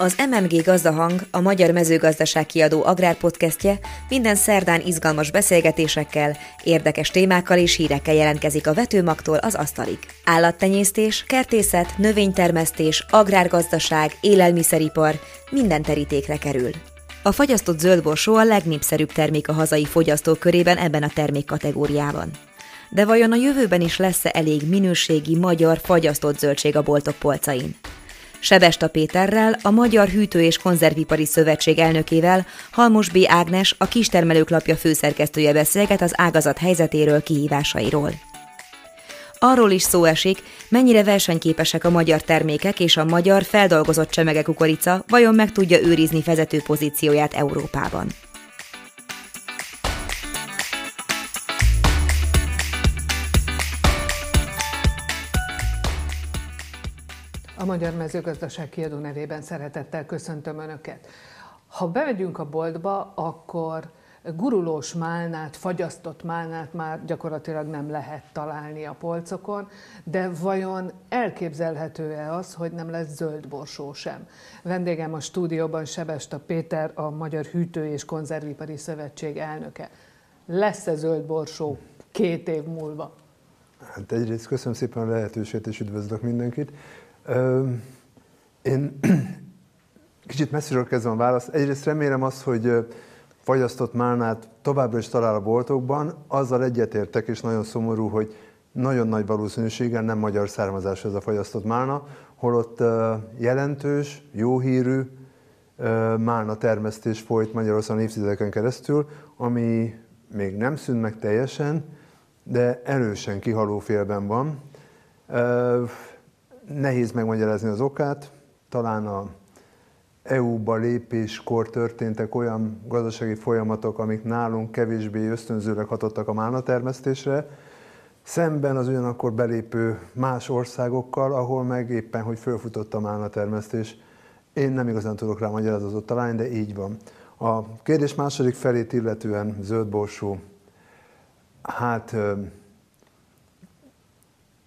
Az MMG Gazdahang, a Magyar Mezőgazdaság kiadó agrárpodcastje minden szerdán izgalmas beszélgetésekkel, érdekes témákkal és hírekkel jelentkezik a vetőmagtól az asztalig. Állattenyésztés, kertészet, növénytermesztés, agrárgazdaság, élelmiszeripar, minden terítékre kerül. A fagyasztott zöldborsó a legnépszerűbb termék a hazai fogyasztók körében ebben a termékkategóriában. De vajon a jövőben is lesz-e elég minőségi magyar fagyasztott zöldség a boltok polcain? Sebesta Péterrel, a Magyar Hűtő és Konzervipari Szövetség elnökével, Halmos B. Ágnes, a Kistermelők lapja főszerkesztője beszélget az ágazat helyzetéről, kihívásairól. Arról is szó esik, mennyire versenyképesek a magyar termékek és a magyar feldolgozott csemegekukorica vajon meg tudja őrizni vezető pozícióját Európában. A Magyar Mezőgazdaság kiadó nevében szeretettel köszöntöm Önöket. Ha bemegyünk a boltba, akkor gurulós málnát, fagyasztott málnát már gyakorlatilag nem lehet találni a polcokon, de vajon elképzelhető-e az, hogy nem lesz zöld borsó sem? Vendégem a stúdióban Sebesta Péter, a Magyar Hűtő és Konzervipari Szövetség elnöke. Lesz-e zöld borsó két év múlva? Hát egyrészt köszönöm szépen a lehetőséget, és üdvözlök mindenkit. Én kicsit messziről kezdem a választ. Egyrészt remélem azt, hogy fagyasztott málnát továbbra is talál a boltokban. Azzal egyetértek, és nagyon szomorú, hogy nagyon nagy valószínűséggel nem magyar származású ez a fagyasztott málna, holott jelentős, jó hírű málna termesztés folyt Magyarországon évtizedeken keresztül, ami még nem szűnt meg teljesen, de erősen kihaló félben van. Nehéz megmagyarázni az okát, talán a EU-ba lépéskor történtek olyan gazdasági folyamatok, amik nálunk kevésbé ösztönzőleg hatottak a málnatermesztésre, szemben az ugyanakkor belépő más országokkal, ahol meg éppen, hogy fölfutott a málnatermesztés. Én nem igazán tudok rá magyarázatot találni, de így van. A kérdés második felét illetően zöldborsó, hát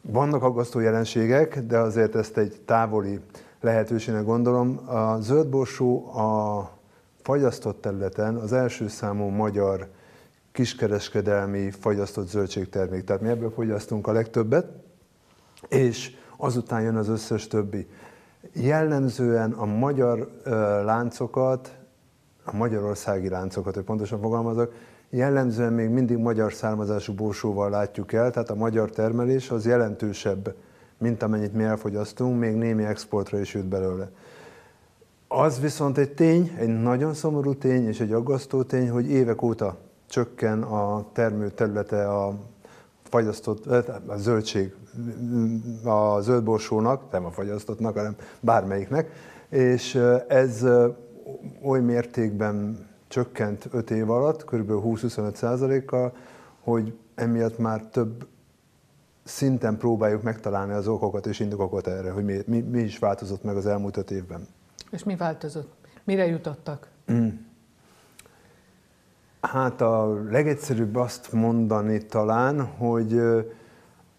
vannak aggasztó jelenségek, de azért ezt egy távoli lehetőségnek gondolom. A zöldborsó a fagyasztott területen az első számú magyar kiskereskedelmi fagyasztott zöldségtermék. Tehát mi ebből fogyasztunk a legtöbbet, és azután jön az összes többi. Jellemzően a magyar láncokat, a magyarországi láncokat, hogy pontosan fogalmazok, jellemzően még mindig magyar származású borsóval látjuk el, tehát a magyar termelés az jelentősebb, mint amennyit mi elfogyasztunk, még némi exportra is jut belőle. Az viszont egy tény, egy nagyon szomorú tény és egy aggasztó tény, hogy évek óta csökken a termő területe a fagyasztott, a zöldség, a zöldborsónak, nem a fagyasztottnak, hanem bármelyiknek, és ez oly mértékben csökkent 5 év alatt, kb. 20-25 százalékkal, hogy emiatt már több szinten próbáljuk megtalálni az okokat és indokokat erre, hogy mi, mi, mi is változott meg az elmúlt öt évben. És mi változott? Mire jutottak? Mm. Hát a legegyszerűbb azt mondani talán, hogy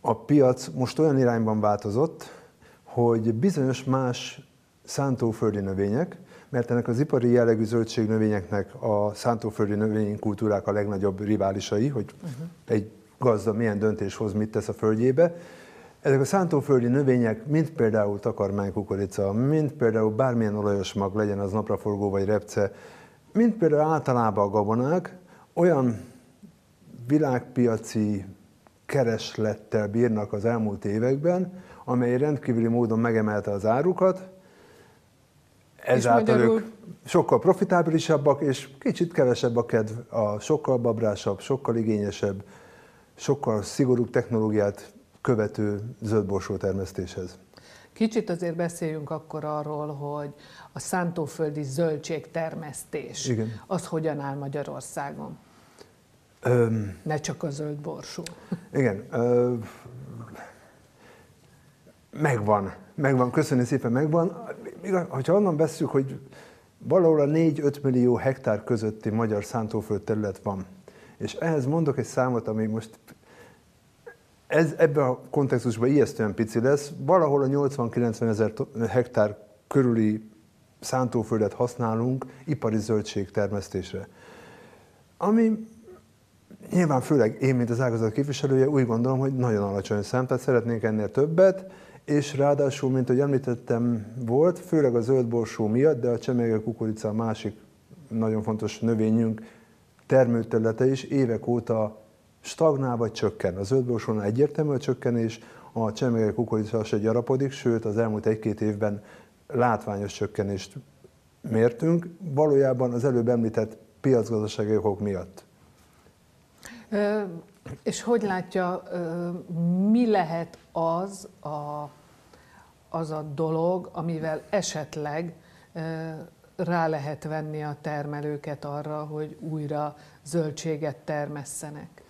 a piac most olyan irányban változott, hogy bizonyos más szántóföldi növények, mert ennek az ipari jellegű zöldségnövényeknek a szántóföldi növénykultúrák a legnagyobb riválisai, hogy uh-huh. egy gazda milyen döntés hoz, mit tesz a földjébe. Ezek a szántóföldi növények, mint például takarmánykukorica, mint például bármilyen olajos mag, legyen az napraforgó vagy repce, mint például általában a gabonák, olyan világpiaci kereslettel bírnak az elmúlt években, amely rendkívüli módon megemelte az árukat, ezáltal ők sokkal profitábilisabbak, és kicsit kevesebb a kedv a sokkal babrásabb, sokkal igényesebb, sokkal szigorúbb technológiát követő zöldborsó termesztéshez. Kicsit azért beszéljünk akkor arról, hogy a szántóföldi zöldségtermesztés, Igen. az hogyan áll Magyarországon? Öm, ne csak a zöld borsó. Igen. Ö, megvan. Megvan, köszönöm szépen, megvan ha onnan veszük, hogy valahol a 4-5 millió hektár közötti magyar szántóföld terület van, és ehhez mondok egy számot, ami most ez, ebben a kontextusban ijesztően pici lesz, valahol a 80-90 ezer hektár körüli szántóföldet használunk ipari zöldség termesztésre. Ami nyilván főleg én, mint az ágazat képviselője, úgy gondolom, hogy nagyon alacsony szám, tehát szeretnénk ennél többet, és ráadásul, mint ahogy említettem, volt, főleg a zöldborsó miatt, de a csemege kukorica a másik nagyon fontos növényünk termőterülete is évek óta stagnál vagy csökken. A zöldborsónál egyértelmű a csökkenés, a csemege kukorica se gyarapodik, sőt az elmúlt egy-két évben látványos csökkenést mértünk, valójában az előbb említett piacgazdasági okok miatt. És hogy látja, mi lehet az a, az a dolog, amivel esetleg rá lehet venni a termelőket arra, hogy újra zöldséget termesszenek?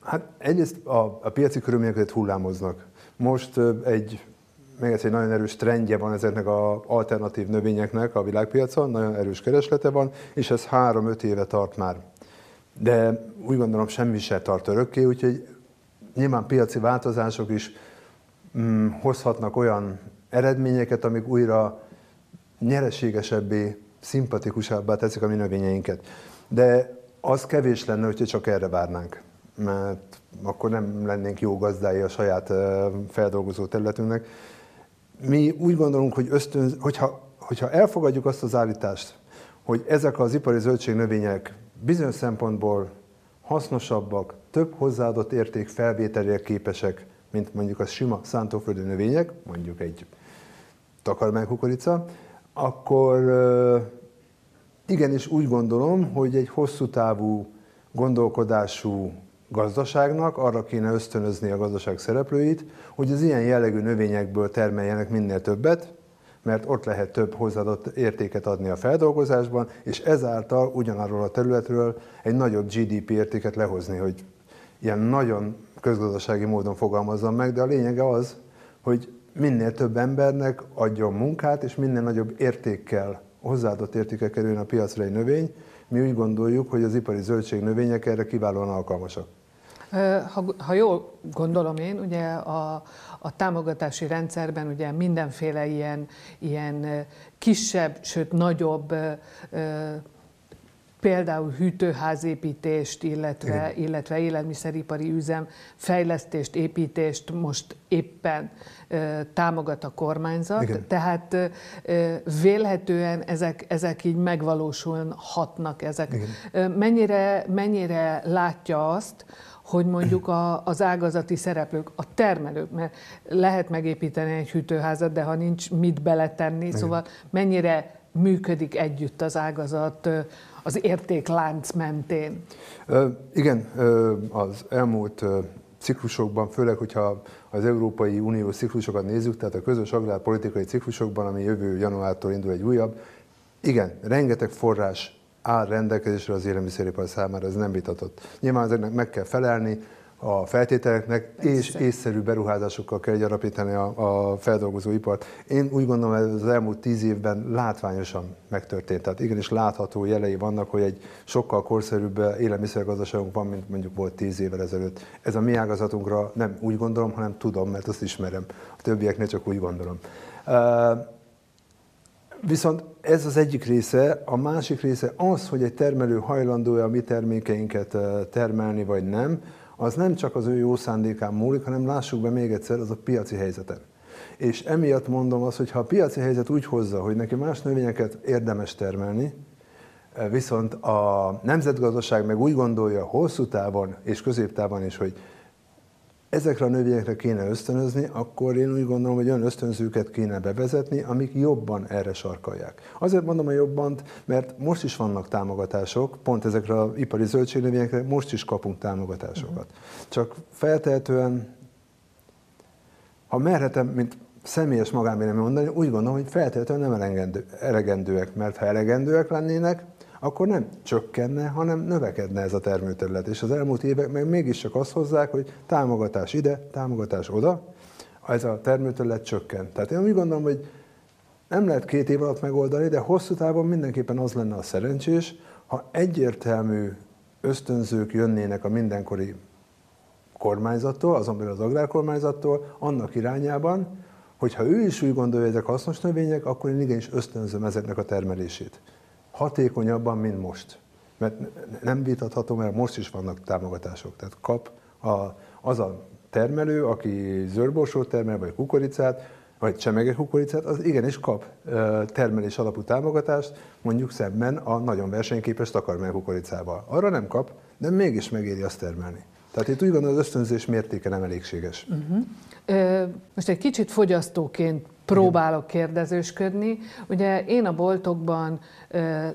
Hát egyrészt a, a piaci körülményeket hullámoznak. Most egy még egy nagyon erős trendje van ezeknek az alternatív növényeknek a világpiacon, nagyon erős kereslete van, és ez három-öt éve tart már. De úgy gondolom semmi se tart örökké, úgyhogy nyilván piaci változások is mm, hozhatnak olyan eredményeket, amik újra nyereségesebbé, szimpatikusabbá teszik a mi növényeinket. De az kevés lenne, hogyha csak erre várnánk, mert akkor nem lennénk jó gazdái a saját feldolgozó területünknek. Mi úgy gondolunk, hogy ösztön, hogyha, hogyha elfogadjuk azt az állítást, hogy ezek az ipari zöldségnövények bizonyos szempontból hasznosabbak, több hozzáadott érték felvételére képesek, mint mondjuk a sima szántóföldi növények, mondjuk egy takarmánykukorica, akkor igenis úgy gondolom, hogy egy hosszú távú gondolkodású gazdaságnak arra kéne ösztönözni a gazdaság szereplőit, hogy az ilyen jellegű növényekből termeljenek minél többet, mert ott lehet több hozzáadott értéket adni a feldolgozásban, és ezáltal ugyanarról a területről egy nagyobb GDP értéket lehozni, hogy ilyen nagyon közgazdasági módon fogalmazzam meg, de a lényege az, hogy minél több embernek adjon munkát, és minél nagyobb értékkel, hozzáadott értékkel kerüljön a piacra egy növény. Mi úgy gondoljuk, hogy az ipari zöldségnövények erre kiválóan alkalmasak. Ha, ha jól gondolom én, ugye a, a támogatási rendszerben ugye mindenféle ilyen, ilyen kisebb, sőt nagyobb például hűtőházépítést, illetve, illetve élelmiszeripari üzem fejlesztést, építést most éppen ö, támogat a kormányzat. Igen. Tehát ö, vélhetően ezek, ezek így megvalósulhatnak. Ezek. Igen. Mennyire, mennyire látja azt, hogy mondjuk a, az ágazati szereplők, a termelők, mert lehet megépíteni egy hűtőházat, de ha nincs mit beletenni, Igen. szóval mennyire működik együtt az ágazat az értéklánc mentén? Igen, az elmúlt ciklusokban, főleg, hogyha az Európai Unió ciklusokat nézzük, tehát a közös agrárpolitikai ciklusokban, ami jövő januártól indul egy újabb, igen, rengeteg forrás áll rendelkezésre az élelmiszeripar számára, ez nem vitatott. Nyilván ezeknek meg kell felelni, a feltételeknek, Persze. és észszerű beruházásokkal kell gyarapítani a, a feldolgozóipart. Én úgy gondolom, hogy az elmúlt tíz évben látványosan megtörtént. Tehát igenis látható jelei vannak, hogy egy sokkal korszerűbb élelmiszergazdaságunk van, mint mondjuk volt tíz évvel ezelőtt. Ez a mi ágazatunkra nem úgy gondolom, hanem tudom, mert azt ismerem. A többieknél csak úgy gondolom. Viszont ez az egyik része, a másik része az, hogy egy termelő hajlandó-e a mi termékeinket termelni, vagy nem, az nem csak az ő jó szándékán múlik, hanem lássuk be még egyszer, az a piaci helyzeten. És emiatt mondom azt, hogy ha a piaci helyzet úgy hozza, hogy neki más növényeket érdemes termelni, viszont a nemzetgazdaság meg úgy gondolja hosszú távon és középtávon is, hogy ezekre a növényekre kéne ösztönözni, akkor én úgy gondolom, hogy olyan ösztönzőket kéne bevezetni, amik jobban erre sarkalják. Azért mondom a jobban, mert most is vannak támogatások, pont ezekre az ipari zöldségnövényekre most is kapunk támogatásokat. Csak feltehetően, ha merhetem, mint személyes magánvélemény mondani, úgy gondolom, hogy feltétlenül nem elegendőek, mert ha elegendőek lennének, akkor nem csökkenne, hanem növekedne ez a termőterület. És az elmúlt évek meg mégiscsak azt hozzák, hogy támogatás ide, támogatás oda, ez a termőterület csökken. Tehát én úgy gondolom, hogy nem lehet két év alatt megoldani, de hosszú távon mindenképpen az lenne a szerencsés, ha egyértelmű ösztönzők jönnének a mindenkori kormányzattól, azon belül az agrárkormányzattól, annak irányában, Hogyha ő is úgy gondolja, hogy ezek hasznos növények, akkor én igenis ösztönzöm ezeknek a termelését. Hatékonyabban, mint most. Mert nem vitatható, mert most is vannak támogatások. Tehát kap a, az a termelő, aki zöldborsót termel, vagy kukoricát, vagy csemege kukoricát, az igenis kap termelés alapú támogatást, mondjuk szemben a nagyon versenyképes takarmány kukoricával. Arra nem kap, de mégis megéri azt termelni. Tehát itt úgy gondolom, az ösztönzés mértéke nem elégséges. Uh-huh. Most egy kicsit fogyasztóként próbálok kérdezősködni. Ugye én a boltokban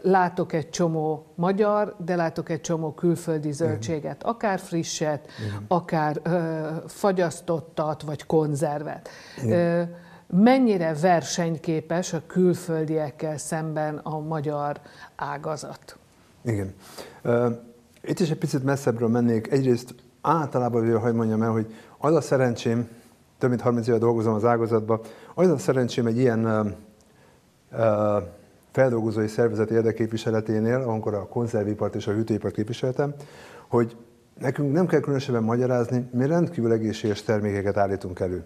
látok egy csomó magyar, de látok egy csomó külföldi zöldséget, akár frisset, Igen. akár fagyasztottat, vagy konzervet. Igen. Mennyire versenyképes a külföldiekkel szemben a magyar ágazat? Igen. Itt is egy picit messzebbről mennék. Egyrészt általában, hogy mondjam el, hogy az a szerencsém, több mint 30 éve dolgozom az ágazatban, az a szerencsém egy ilyen uh, feldolgozói szervezet érdeképviseleténél, amikor a konzervipart és a hűtőipart képviseltem, hogy nekünk nem kell különösebben magyarázni, mi rendkívül egészséges termékeket állítunk elő.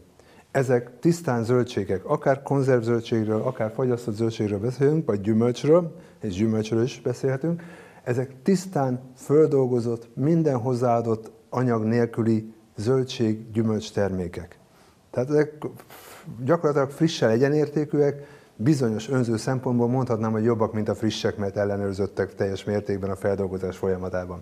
Ezek tisztán zöldségek, akár konzervzöldségről, akár fagyasztott zöldségről beszélünk, vagy gyümölcsről, és gyümölcsről is beszélhetünk. Ezek tisztán földolgozott, minden hozzáadott anyag nélküli zöldség, gyümölcs termékek. Tehát ezek gyakorlatilag frissen egyenértékűek, bizonyos önző szempontból mondhatnám, hogy jobbak, mint a frissek, mert ellenőrzöttek teljes mértékben a feldolgozás folyamatában.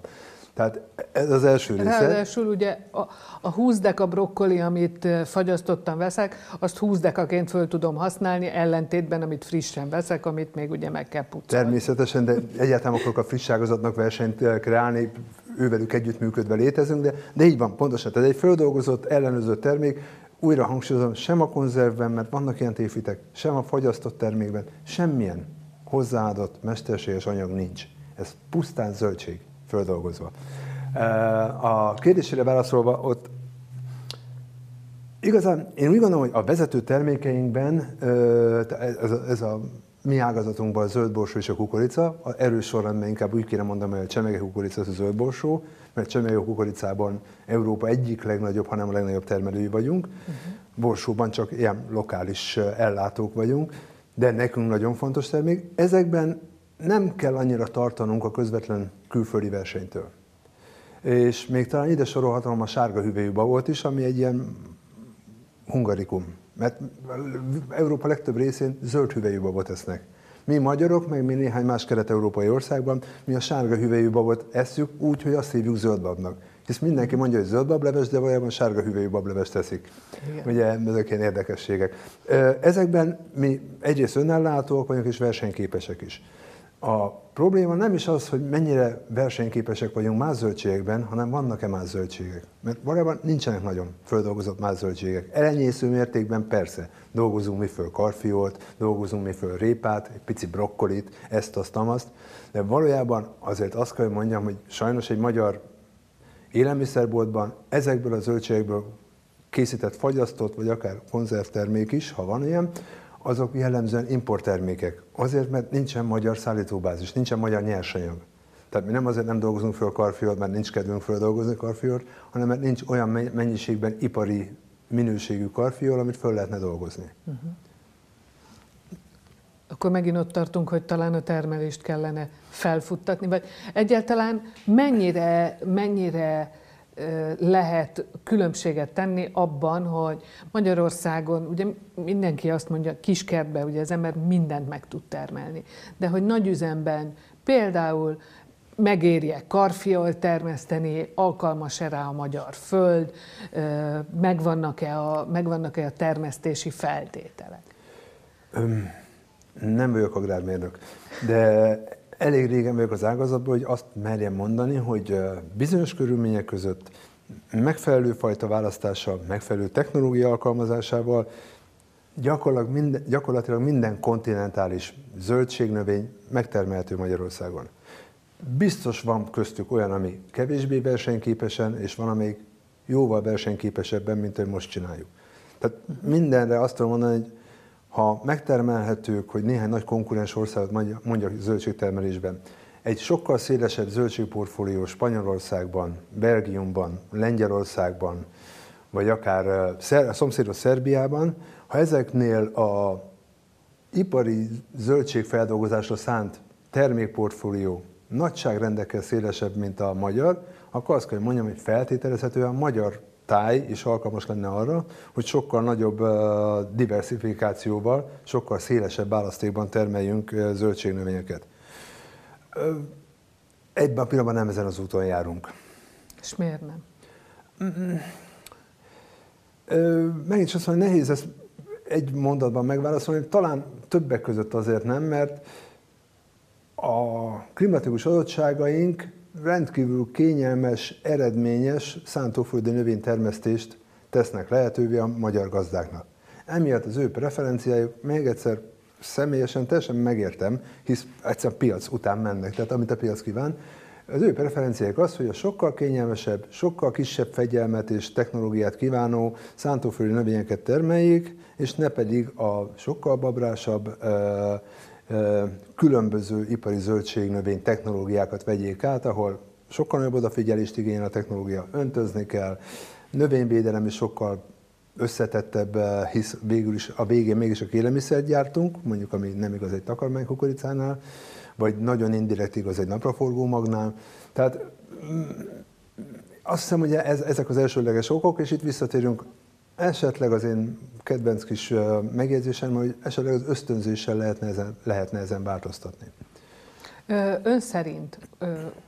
Tehát ez az első része. Ráadásul ugye a, a 20 deka brokkoli, amit fagyasztottan veszek, azt 20 dekaként föl tudom használni, ellentétben, amit frissen veszek, amit még ugye meg kell pucolni. Természetesen, de egyáltalán akarok a friss ágazatnak versenyt kreálni, ővelük együttműködve létezünk, de, de így van, pontosan. Tehát egy földolgozott, ellenőrzött termék, újra hangsúlyozom, sem a konzervben, mert vannak ilyen tévhitek, sem a fagyasztott termékben, semmilyen hozzáadott mesterséges anyag nincs. Ez pusztán zöldség földolgozva. A kérdésére válaszolva, ott igazán én úgy gondolom, hogy a vezető termékeinkben ez a, ez a mi ágazatunkban a zöldborsó és a kukorica, a erős sorrendben inkább úgy kéne mondanom, hogy a csemege kukorica az a zöldborsó, mert csemege kukoricában Európa egyik legnagyobb, hanem a legnagyobb termelői vagyunk. Uh-huh. Borsóban csak ilyen lokális ellátók vagyunk, de nekünk nagyon fontos termék. Ezekben nem kell annyira tartanunk a közvetlen külföldi versenytől. És még talán ide sorolhatom a sárga hüvelyű volt is, ami egy ilyen hungarikum. Mert Európa legtöbb részén zöld hüvelyű babot esznek. Mi magyarok, meg mi néhány más kelet-európai országban, mi a sárga hüvelyű babot eszük úgy, hogy azt hívjuk zöldbabnak. Hisz mindenki mondja, hogy zöld bableves, de valójában sárga hüvelyű bableves teszik. Igen. Ugye ezek ilyen érdekességek. Ezekben mi egyrészt önellátóak vagyunk, és versenyképesek is. A probléma nem is az, hogy mennyire versenyképesek vagyunk más zöldségekben, hanem vannak-e más zöldségek. Mert valójában nincsenek nagyon földolgozott más zöldségek. Elenyésző mértékben persze dolgozunk mi föl karfiolt, dolgozunk mi föl répát, egy pici brokkolit, ezt, azt, azt, de valójában azért azt kell, hogy mondjam, hogy sajnos egy magyar élelmiszerboltban ezekből a zöldségekből készített fagyasztott, vagy akár konzervtermék is, ha van ilyen, azok jellemzően importtermékek. Azért, mert nincsen magyar szállítóbázis, nincsen magyar nyersanyag. Tehát mi nem azért nem dolgozunk föl karfiót, mert nincs kedvünk földolgozni karfiót, hanem mert nincs olyan mennyiségben ipari minőségű karfiol, amit föl lehetne dolgozni. Uh-huh. Akkor megint ott tartunk, hogy talán a termelést kellene felfuttatni, vagy egyáltalán mennyire, mennyire lehet különbséget tenni abban, hogy Magyarországon, ugye mindenki azt mondja, kiskertben ugye az ember mindent meg tud termelni, de hogy nagy üzemben például megérje karfiol termeszteni, alkalmas-e rá a magyar föld, megvannak-e a, megvannak-e a termesztési feltételek? Öm, nem vagyok agrármérnök, de elég régen vagyok az ágazatban, hogy azt merjem mondani, hogy bizonyos körülmények között megfelelő fajta választással, megfelelő technológia alkalmazásával gyakorlatilag minden, gyakorlatilag minden kontinentális zöldségnövény megtermelhető Magyarországon. Biztos van köztük olyan, ami kevésbé versenyképesen, és van, amelyik jóval versenyképesebben, mint hogy most csináljuk. Tehát mindenre azt tudom mondani, hogy ha megtermelhetők, hogy néhány nagy konkurens országot mondjak zöldségtermelésben, egy sokkal szélesebb zöldségportfólió Spanyolországban, Belgiumban, Lengyelországban, vagy akár a szomszédos Szerbiában, ha ezeknél a ipari zöldségfeldolgozásra szánt termékportfólió nagyságrendekkel szélesebb, mint a magyar, akkor azt kell, mondjam, hogy feltételezhetően magyar táj is alkalmas lenne arra, hogy sokkal nagyobb diversifikációval, sokkal szélesebb választékban termeljünk zöldségnövényeket. Egyben pillanatban nem ezen az úton járunk. És miért nem? Megint azt mondom, nehéz ezt egy mondatban megválaszolni, talán többek között azért nem, mert a klimatikus adottságaink rendkívül kényelmes, eredményes szántóföldi növénytermesztést tesznek lehetővé a magyar gazdáknak. Emiatt az ő preferenciájuk, még egyszer személyesen teljesen megértem, hisz egyszer piac után mennek, tehát amit a piac kíván, az ő preferenciák az, hogy a sokkal kényelmesebb, sokkal kisebb fegyelmet és technológiát kívánó szántóföldi növényeket termeljék, és ne pedig a sokkal babrásabb, különböző ipari zöldségnövény technológiákat vegyék át, ahol sokkal nagyobb odafigyelést igényel a technológia, öntözni kell, növényvédelem is sokkal összetettebb, hisz végül is a végén mégis a élelmiszert gyártunk, mondjuk ami nem igaz egy takarmánykukoricánál, vagy nagyon indirekt igaz egy napraforgó magnál. Tehát mm, azt hiszem, hogy ez, ezek az elsőleges okok, és itt visszatérünk esetleg az én kedvenc kis megjegyzésem, hogy esetleg az ösztönzéssel lehetne ezen, lehetne ezen változtatni. Ön szerint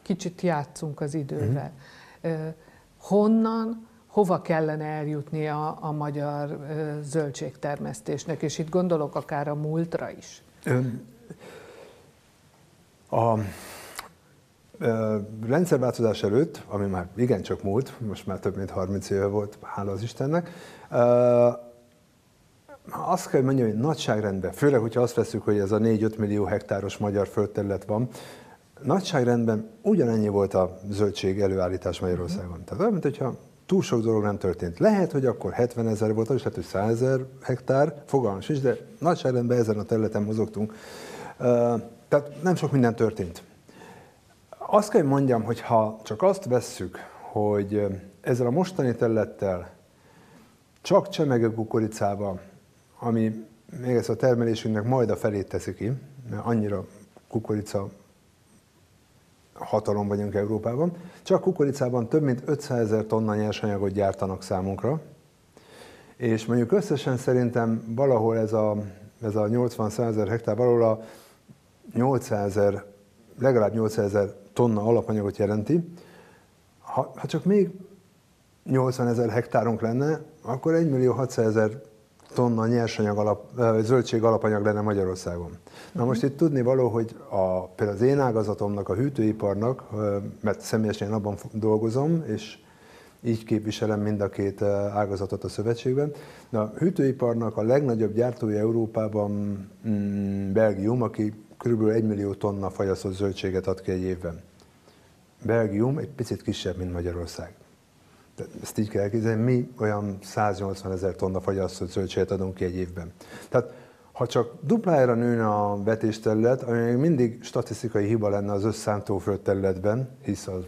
kicsit játszunk az idővel. Uh-huh. Honnan, hova kellene eljutni a, a magyar zöldségtermesztésnek? És itt gondolok akár a múltra is. Ön, a rendszerváltozás előtt, ami már igencsak múlt, most már több mint 30 éve volt, hála az Istennek, azt kell mondjam, hogy nagyságrendben, főleg, hogyha azt veszük, hogy ez a 4-5 millió hektáros magyar földterület van, nagyságrendben ugyanennyi volt a zöldség előállítás Magyarországon. Tehát olyan, mint hogyha túl sok dolog nem történt. Lehet, hogy akkor 70 ezer volt, és lehet, hogy 100 ezer hektár, fogalmas is, de nagyságrendben ezen a területen mozogtunk. Tehát nem sok minden történt. Azt kell, mondjam, hogy ha csak azt vesszük, hogy ezzel a mostani területtel csak csemege kukoricával, ami még ez a termelésünknek majd a felét teszi ki, mert annyira kukorica hatalom vagyunk Európában, csak kukoricában több mint 500 ezer tonna nyersanyagot gyártanak számunkra, és mondjuk összesen szerintem valahol ez a, ez a 80 ezer hektár, valahol a 800 ezer, legalább 800 ezer tonna alapanyagot jelenti. Ha, ha csak még 80 ezer hektárunk lenne, akkor 1 millió 600 ezer tonna nyersanyag alap, zöldség alapanyag lenne Magyarországon. Na most itt tudni való, hogy a, például az én ágazatomnak, a hűtőiparnak, mert személyesen abban dolgozom, és így képviselem mind a két ágazatot a szövetségben. De a hűtőiparnak a legnagyobb gyártója Európában mm, Belgium, aki kb. 1 millió tonna fagyasztott zöldséget ad ki egy évben. Belgium egy picit kisebb, mint Magyarország. Ezt így kell elképzelni, mi olyan 180 ezer tonna fagyasztott zöldséget adunk ki egy évben. Tehát ha csak duplájára nőne a vetésterület, ami még mindig statisztikai hiba lenne az összántóföld területben, hisz az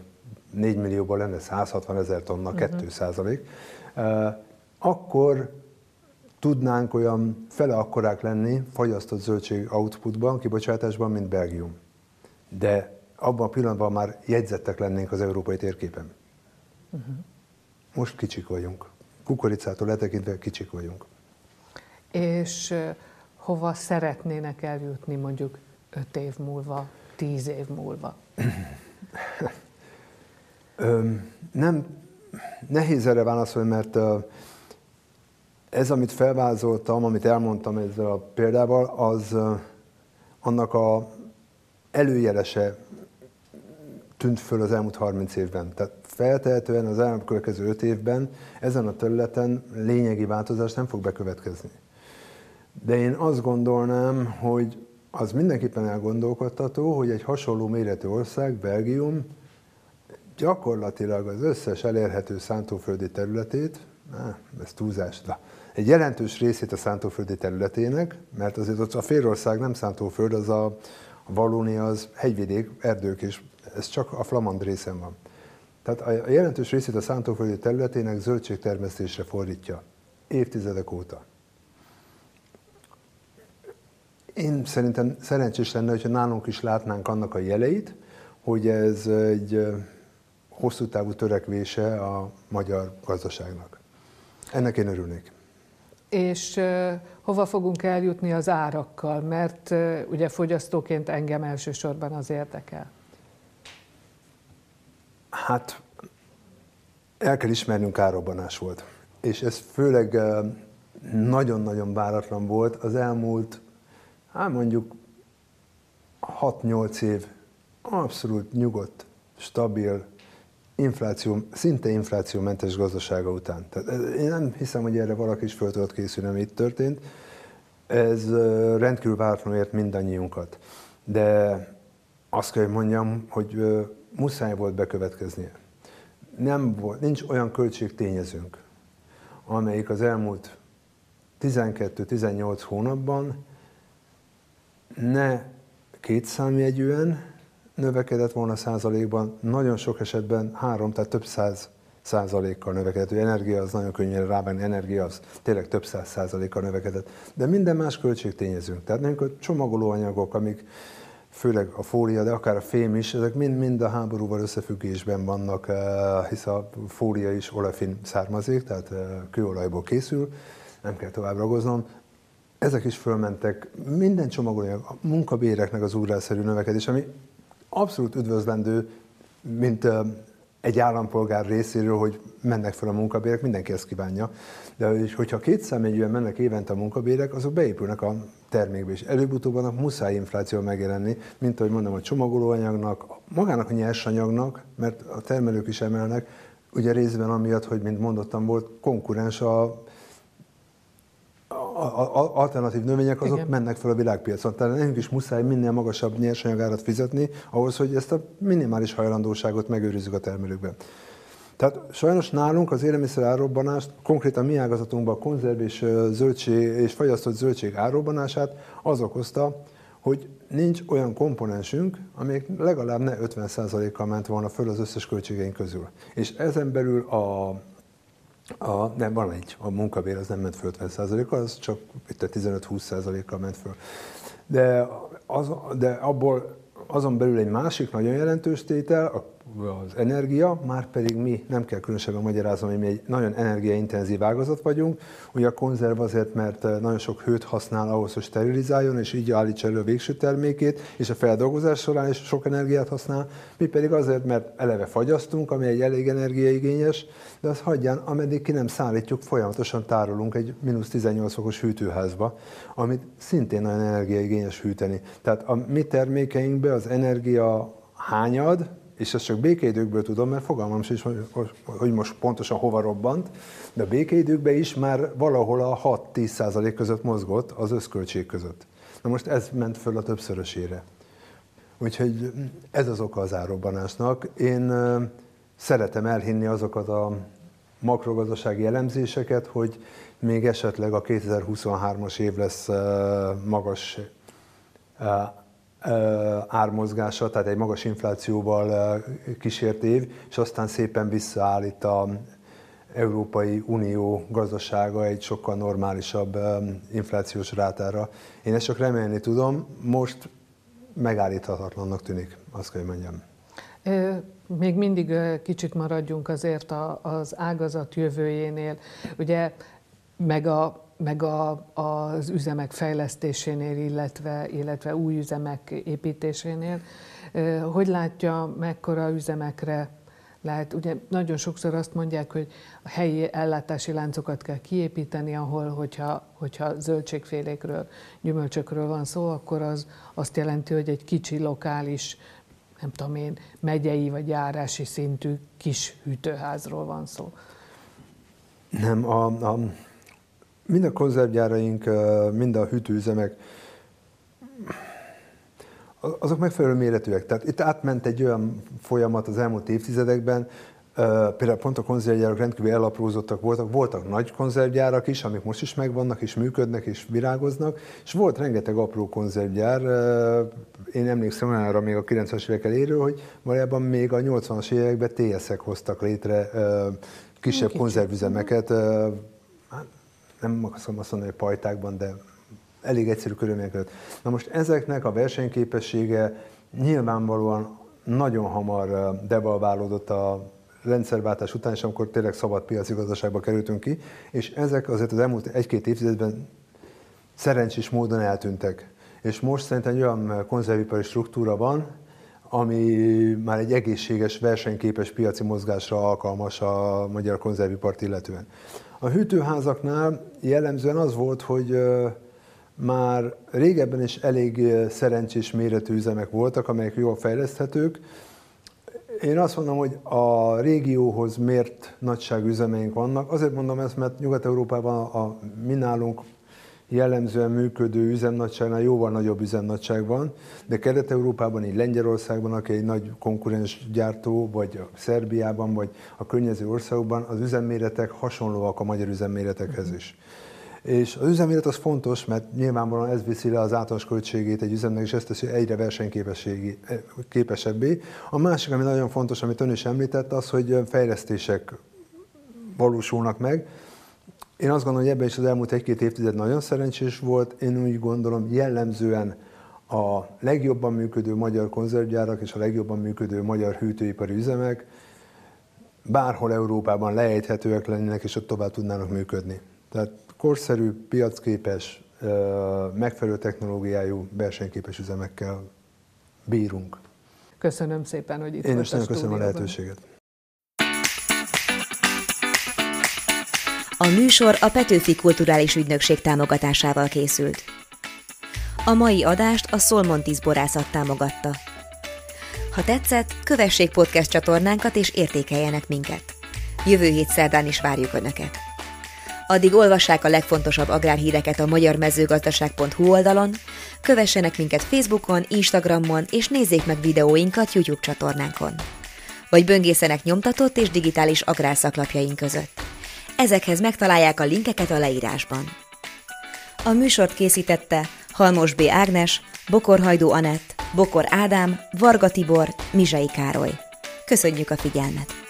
4 millióban lenne 160 ezer tonna, uh-huh. 2 százalék, eh, akkor tudnánk olyan fele akkorák lenni fagyasztott zöldség outputban, kibocsátásban, mint Belgium. De abban a pillanatban már jegyzettek lennénk az európai térképen. Uh-huh. Most kicsik vagyunk. Kukoricától letekintve kicsik vagyunk. És hova szeretnének eljutni mondjuk öt év múlva, tíz év múlva? nem, nehéz erre válaszolni, mert ez, amit felvázoltam, amit elmondtam ezzel a példával, az annak a előjelese tűnt föl az elmúlt 30 évben. Tehát feltehetően az elkövetkező 5 évben ezen a területen lényegi változás nem fog bekövetkezni. De én azt gondolnám, hogy az mindenképpen elgondolkodtató, hogy egy hasonló méretű ország, Belgium, gyakorlatilag az összes elérhető szántóföldi területét, ez túlzás, de egy jelentős részét a szántóföldi területének, mert azért ott a félország nem szántóföld, az a, a Valónia, az hegyvidék, erdők, és ez csak a Flamand részen van. Tehát a jelentős részét a szántóföldi területének zöldségtermesztésre fordítja évtizedek óta. Én szerintem szerencsés lenne, hogyha nálunk is látnánk annak a jeleit, hogy ez egy hosszú távú törekvése a magyar gazdaságnak. Ennek én örülnék. És hova fogunk eljutni az árakkal? Mert ugye fogyasztóként engem elsősorban az érdekel. Hát el kell ismernünk árobbanás volt. És ez főleg nagyon-nagyon váratlan volt az elmúlt, hát mondjuk 6-8 év abszolút nyugodt, stabil, infláció, szinte inflációmentes gazdasága után. Tehát én nem hiszem, hogy erre valaki is föl tudott készülni, ami itt történt. Ez rendkívül váratlanul ért mindannyiunkat. De azt kell, hogy mondjam, hogy muszáj volt bekövetkeznie. Nem volt, nincs olyan költségtényezőnk, amelyik az elmúlt 12-18 hónapban ne kétszámjegyűen növekedett volna százalékban, nagyon sok esetben három, tehát több száz százalékkal növekedett. Hogy energia az nagyon könnyű rávenni, energia az tényleg több száz százalékkal növekedett. De minden más költségtényezőnk. Tehát mondjuk a csomagolóanyagok, amik főleg a fólia, de akár a fém is, ezek mind-mind a háborúval összefüggésben vannak, eh, hisz a fólia is olefin származék, tehát eh, kőolajból készül, nem kell tovább ragoznom. Ezek is fölmentek, minden csomagolóanyag, a munkabéreknek az ugrásszerű növekedés, ami abszolút üdvözlendő, mint eh, egy állampolgár részéről, hogy mennek fel a munkabérek, mindenki ezt kívánja. De hogyha két számjegyűen mennek évente a munkabérek, azok beépülnek a termékbe, és előbb-utóbb annak muszáj infláció megjelenni, mint ahogy mondom, a csomagolóanyagnak, magának a nyersanyagnak, mert a termelők is emelnek, ugye részben amiatt, hogy mint mondottam, volt konkurens a alternatív növények azok Igen. mennek fel a világpiacon. Tehát nekünk is muszáj minél magasabb nyersanyagárat fizetni, ahhoz, hogy ezt a minimális hajlandóságot megőrizzük a termelőkben. Tehát sajnos nálunk az élelmiszer árrobbanást, konkrétan mi ágazatunkban a konzerv és zöldség és fagyasztott zöldség árrobbanását az okozta, hogy nincs olyan komponensünk, amelyik legalább ne 50%-kal ment volna föl az összes költségeink közül. És ezen belül a, a, nem, van egy, a munkabér az nem ment föl 50%-kal, az csak 15-20%-kal ment föl. De, az, de abból azon belül egy másik nagyon jelentős tétel, a az energia, már pedig mi, nem kell különösebben magyarázom, hogy mi egy nagyon energiaintenzív ágazat vagyunk. Ugye a konzerv azért, mert eh, nagyon sok hőt használ ahhoz, hogy sterilizáljon, és így állítsa elő a végső termékét, és a feldolgozás során is sok energiát használ. Mi pedig azért, mert eleve fagyasztunk, ami egy elég energiaigényes, de azt hagyján, ameddig ki nem szállítjuk, folyamatosan tárolunk egy mínusz 18 fokos hűtőházba, amit szintén nagyon energiaigényes hűteni. Tehát a mi termékeinkbe az energia hányad, és ezt csak békeidőkből tudom, mert fogalmam sincs, hogy most pontosan hova robbant, de a békeidőkben is már valahol a 6-10 százalék között mozgott az összköltség között. Na most ez ment föl a többszörösére. Úgyhogy ez az oka az árobbanásnak. Én szeretem elhinni azokat a makrogazdasági elemzéseket, hogy még esetleg a 2023-as év lesz magas ármozgása, tehát egy magas inflációval kísért év, és aztán szépen visszaállít a Európai Unió gazdasága egy sokkal normálisabb inflációs rátára. Én ezt csak remélni tudom, most megállíthatatlannak tűnik, azt kell, hogy mondjam. Még mindig kicsit maradjunk azért az ágazat jövőjénél. Ugye meg a meg a, az üzemek fejlesztésénél, illetve, illetve új üzemek építésénél. Hogy látja, mekkora üzemekre lehet, ugye nagyon sokszor azt mondják, hogy a helyi ellátási láncokat kell kiépíteni, ahol, hogyha, hogyha zöldségfélékről, gyümölcsökről van szó, akkor az azt jelenti, hogy egy kicsi lokális, nem tudom én, megyei vagy járási szintű kis hűtőházról van szó. Nem, a, a mind a konzervgyáraink, mind a hűtőüzemek, azok megfelelő méretűek. Tehát itt átment egy olyan folyamat az elmúlt évtizedekben, Például pont a konzervgyárak rendkívül elaprózottak voltak, voltak nagy konzervgyárak is, amik most is megvannak, és működnek, és virágoznak, és volt rengeteg apró konzervgyár. Én emlékszem olyanra még a 90-es évek elérő, hogy valójában még a 80-as években TS-ek hoztak létre kisebb Kicsit. konzervüzemeket, nem akarom azt mondani, hogy pajtákban, de elég egyszerű körülmények között. Na most ezeknek a versenyképessége nyilvánvalóan nagyon hamar devalválódott a rendszerváltás után, és amikor tényleg szabad piaci gazdaságba kerültünk ki, és ezek azért az elmúlt egy-két évtizedben szerencsés módon eltűntek. És most szerintem egy olyan konzervipari struktúra van, ami már egy egészséges, versenyképes piaci mozgásra alkalmas a magyar konzervipart illetően. A hűtőházaknál jellemzően az volt, hogy már régebben is elég szerencsés méretű üzemek voltak, amelyek jól fejleszthetők, én azt mondom, hogy a régióhoz mért nagyságú üzemeink vannak. Azért mondom ezt, mert Nyugat-Európában a mi nálunk jellemzően működő üzemnagyságnál jóval nagyobb üzemnagyság van, de Kelet-Európában, így Lengyelországban, aki egy nagy konkurens gyártó, vagy a Szerbiában, vagy a környező országokban, az üzemméretek hasonlóak a magyar üzemméretekhez is. És az üzemélet az fontos, mert nyilvánvalóan ez viszi le az általános költségét egy üzemnek, és ezt teszi egyre versenyképesebbé. A másik, ami nagyon fontos, amit ön is említett, az, hogy fejlesztések valósulnak meg. Én azt gondolom, hogy ebben is az elmúlt egy-két évtized nagyon szerencsés volt. Én úgy gondolom, jellemzően a legjobban működő magyar konzervgyárak és a legjobban működő magyar hűtőipari üzemek bárhol Európában lejthetőek lennének, és ott tovább tudnának működni. Tehát korszerű, piacképes, megfelelő technológiájú, versenyképes üzemekkel bírunk. Köszönöm szépen, hogy itt Én is nagyon köszönöm a lehetőséget. A műsor a Petőfi Kulturális Ügynökség támogatásával készült. A mai adást a Szolmontis borászat támogatta. Ha tetszett, kövessék podcast csatornánkat és értékeljenek minket. Jövő hét szerdán is várjuk Önöket. Addig olvassák a legfontosabb agrárhíreket a magyarmezőgazdaság.hu oldalon, kövessenek minket Facebookon, Instagramon és nézzék meg videóinkat YouTube csatornánkon. Vagy böngészenek nyomtatott és digitális agrárszaklapjaink között. Ezekhez megtalálják a linkeket a leírásban. A műsort készítette Halmos B. Ágnes, Bokor Hajdó Anett, Bokor Ádám, Varga Tibor, Mizsai Károly. Köszönjük a figyelmet!